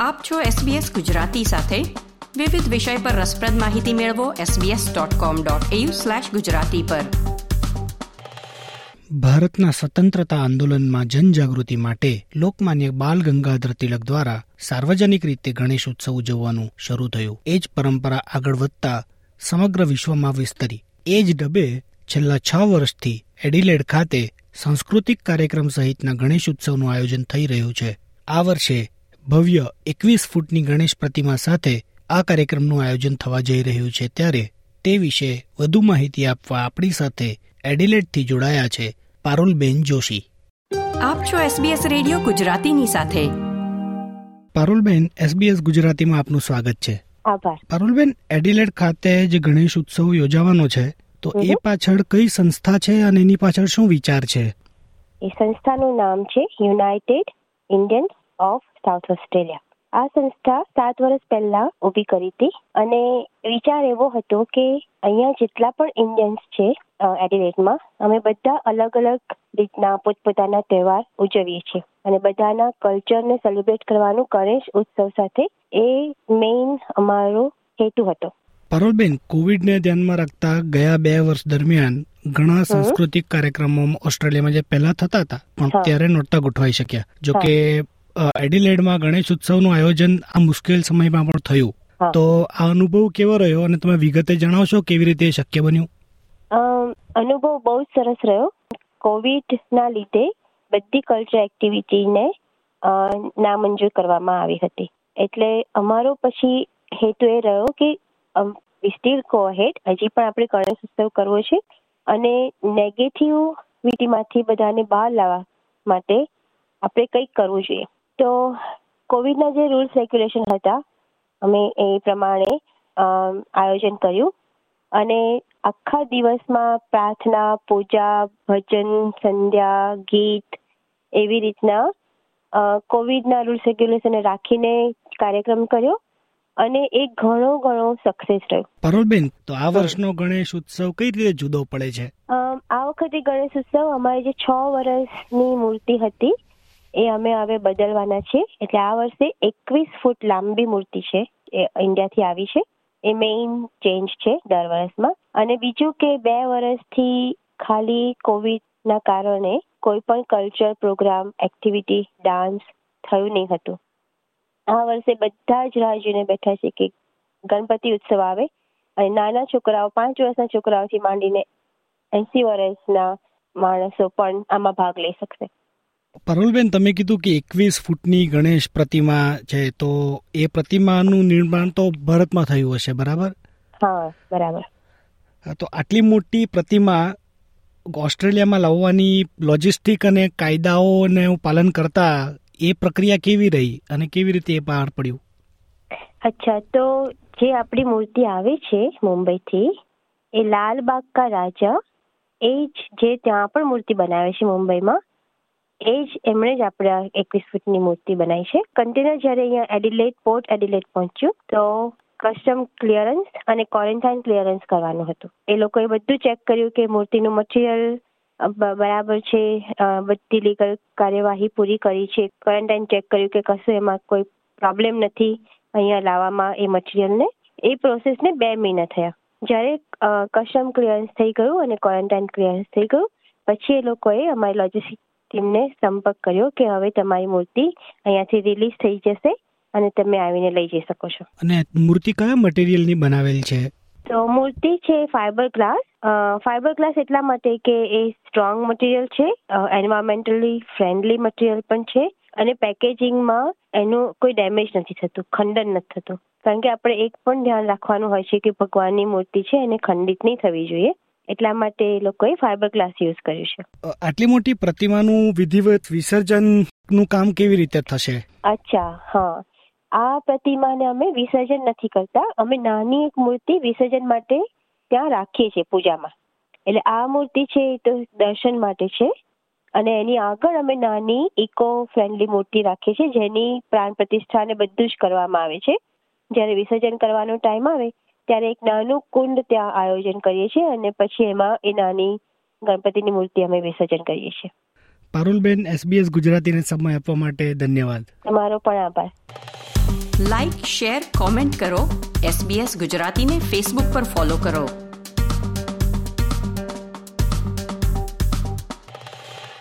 આપ છો SBS ગુજરાતી સાથે. વિવિધ વિષય પર રસપ્રદ માહિતી મેળવો sbs.com.au/gujarati પર. ભારતના સ્વતંત્રતા આંદોલનમાં જનજાગૃતિ માટે લોકમાન્ય બાલ ગંગાધર તિલક દ્વારા સાર્વજનિક રીતે ગણેશ ઉત્સવ ઉજવવાનું શરૂ થયું. એ જ પરંપરા આગળ વધતા સમગ્ર વિશ્વમાં વિસ્તરી. એ જ ડબે છેલ્લા છ વર્ષથી એડિલેડ ખાતે સાંસ્કૃતિક કાર્યક્રમ સહિતના ગણેશ ઉત્સવનું આયોજન થઈ રહ્યું છે. આ વર્ષે ભવ્ય એકવીસ ફૂટની ગણેશ પ્રતિમા સાથે આ કાર્યક્રમનું આયોજન થવા જઈ રહ્યું છે ત્યારે તે વિશે વધુ માહિતી આપવા આપણી સાથે એડિલેડથી જોડાયા છે પારુલબેન જોશી. આપ છો SBS રેડિયો ગુજરાતીની સાથે. પારુલબેન SBS ગુજરાતીમાં આપનું સ્વાગત છે. આભાર. પારુલબેન એડિલેડ ખાતે જે ગણેશ ઉત્સવ યોજાવાનો છે તો એ પાછળ કઈ સંસ્થા છે અને એની પાછળ શું વિચાર છે? એ સંસ્થાનું નામ છે United Indians of South Australia આ સંસ્થા સાત વર્ષ પહેલા ઊભી કરી હતી અને વિચાર એવો હતો કે અહીંયા જેટલા પણ ઇન્ડિયન્સ છે એડિલેટમાં અમે બધા અલગ અલગ રીતના પોતપોતાના તહેવાર ઉજવીએ છીએ. અને બધાના કલ્ચરને સેલિબ્રેટ કરવાનું ગણેશ ઉત્સવ સાથે એ મેઇન અમારો હેતુ હતો. પારુલબેન કોવિડને ધ્યાનમાં રાખતા ગયા બે વર્ષ દરમિયાન ઘણા સાંસ્કૃતિક કાર્યક્રમો ઓસ્ટ્રેલિયામાં જે પહેલા થતા હતા પણ ત્યારે નહોતા ગોઠવાઈ શક્યા. જો કે એડિલેડમાં ગણેશ ઉત્સવનું આયોજન આ મુશ્કેલ સમયમાં પણ થયું. તો આ અનુભવ કેવો રહ્યો અને તમે વિગતે જણાવશો કેવી રીતે શક્ય બન્યું? અનુભવ બહુ સરસ રહ્યો. કોવિડના લીધે બધી કલ્ચર એક્ટિવિટીને નામંજૂર કરવામાં આવી હતી. એટલે અમારો પછી હેતુ એ રહ્યો કે વી સ્ટીલ ગો હેડ હજી પણ આપણે ગણેશ ઉત્સવ કરવો છે. અને નેગેટિવિટીમાંથી બધાને બહાર લાવવા માટે આપણે કંઈક કરવું જોઈએ. તો કોવિડના જે રૂલ્સ રેગ્યુલેશન હતા અમે એ પ્રમાણે આયોજન કર્યું. અને આખા દિવસમાં પ્રાર્થના પૂજા ભજન સંધ્યા ગીત એવી રીતના કોવિડના રૂલ્સ રેગ્યુલેશનને રાખીને કાર્યક્રમ કર્યો અને એ ઘણો ઘણો સક્સેસ રહ્યો. પારુલબેન તો આ વર્ષનો ગણેશ ઉત્સવ કઈ રીતે જુદો પડે છે? આ વખતે ગણેશ ઉત્સવ અમારી જે છ વર્ષની મૂર્તિ હતી એ અમે હવે બદલવાના છે એટલે આ વર્ષે એકવીસ ફૂટ લાંબી મૂર્તિ છે. એ ઇન્ડિયાથી આવી છે. એ મેઇન ચેન્જ છે દર વર્ષમાં. અને બીજું કે બે વર્ષથી ખાલી કોવિડના કારણે કોઈ પણ કલ્ચર પ્રોગ્રામ એક્ટિવિટી ડાન્સ થયું નહીં હતું. આ વર્ષે બધા જ રાહ બેઠા છે કે ગણપતિ ઉત્સવ આવે. અને નાના છોકરાઓ, પાંચ વર્ષના છોકરાઓથી માંડીને એસી વર્ષના માણસો પણ આમાં ભાગ લઈ શકશે. પરુલબેન તમે કીધું કે એકવીસ ફૂટની ગણેશ પ્રતિમા છે તો એ પ્રતિમાનું નિર્માણ તો ભારતમાં થયું હશે બરાબર? હા બરાબર. તો આટલી મોટી પ્રતિમા ઓસ્ટ્રેલિયામાં લાવવાની લોજિસ્ટિક અને કાયદાઓને પાલન કરતા એ પ્રક્રિયા કેવી રહી અને કેવી રીતે એ બહાર પડ્યું? અચ્છા તો જે આપણી મૂર્તિ આવે છે મુંબઈથી એ લાલબાગ કા રાજા એ જ જે ત્યાં પણ મૂર્તિ બનાવે છે મુંબઈમાં એ જ એમણે જ આપણે એકવીસ ફૂટની મૂર્તિ બનાવી છે. કન્ટેનર જ્યારે અહીંયા એડિલેટ પોર્ટ એડિલેટ પહોંચ્યું, તો કસ્ટમ ક્લિયરન્સ અને ક્વોરન્ટાઇન ક્લિયરન્સ કરવાનું હતું. એ લોકોએ બધું ચેક કર્યું કે મૂર્તિનું મટીરિયલ બરાબર છે બધી લીગલ કાર્યવાહી પૂરી કરી છે. ક્વોરન્ટાઇન ચેક કર્યું કે કશું એમાં કોઈ પ્રોબ્લેમ નથી અહીંયા લાવવામાં એ મટીરિયલને એ પ્રોસેસને બે મહિના થયા. જ્યારે કસ્ટમ ક્લિયરન્સ થઈ ગયું અને ક્વોરન્ટાઇન ક્લિયરન્સ થઈ ગયું, પછી એ લોકોએ અમારી લોજિસ્ટિક ટીમને સંપર્ક કર્યો કે હવે તમારી મૂર્તિ અહીંયાથી રિલીઝ થઈ જશે અને તમે આવીને લઈ જઈ શકો છો. અને મૂર્તિ કયા મટીરિયલની બનાવેલ છે? તો મૂર્તિ છે ફાઇબર ગ્લાસ ફાઇબર ગ્લાસ એટલા માટે કે એ સ્ટ્રોંગ મટીરિયલ છે એન્વાયરમેન્ટલી ફ્રેન્ડલી મટીરિયલ પણ છે અને પેકેજિંગમાં એનું કોઈ ડેમેજ નથી થતું ખંડન નથી થતું. કારણ કે આપણે એક પણ ધ્યાન રાખવાનું હોય છે કે ભગવાનની મૂર્તિ છે એને ખંડિત નહીં થવી જોઈએ. એટલા માટે એ લોકોએ ફાઇબર ગ્લાસ યુઝ કર્યું છે. આટલી મોટી પ્રતિમાનું વિધિવત વિસર્જનનું કામ કેવી રીતે થશે? અચ્છા હા. આ પ્રતિમાને અમે વિસર્જન નથી કરતા. અમે નાની એક મૂર્તિ વિસર્જન માટે ત્યાં રાખીએ છીએ પૂજામાં. એટલે આ મૂર્તિ છે એ તો દર્શન માટે છે. અને એની આગળ અમે નાની ઇકો ફ્રેન્ડલી મૂર્તિ રાખીએ છીએ જેની પ્રાણ પ્રતિષ્ઠા ને બધું જ કરવામાં આવે છે. જ્યારે વિસર્જન કરવાનો ટાઈમ આવે ત્યારે એક નાનું કુંડ ત્યાં આયોજન કરીએ છીએ અને પછી એમાં એ નાની ગણપતિની મૂર્તિ અમે વિસર્જન કરીએ છીએ. પારુલબેન એસબીએસ ગુજરાતીને સમય આપવા માટે ધન્યવાદ. તમારો પણ આભાર. લાઇક શેર કોમેન્ટ કરો. એસબીએસ ગુજરાતીને ફેસબુક પર ફોલો કરો.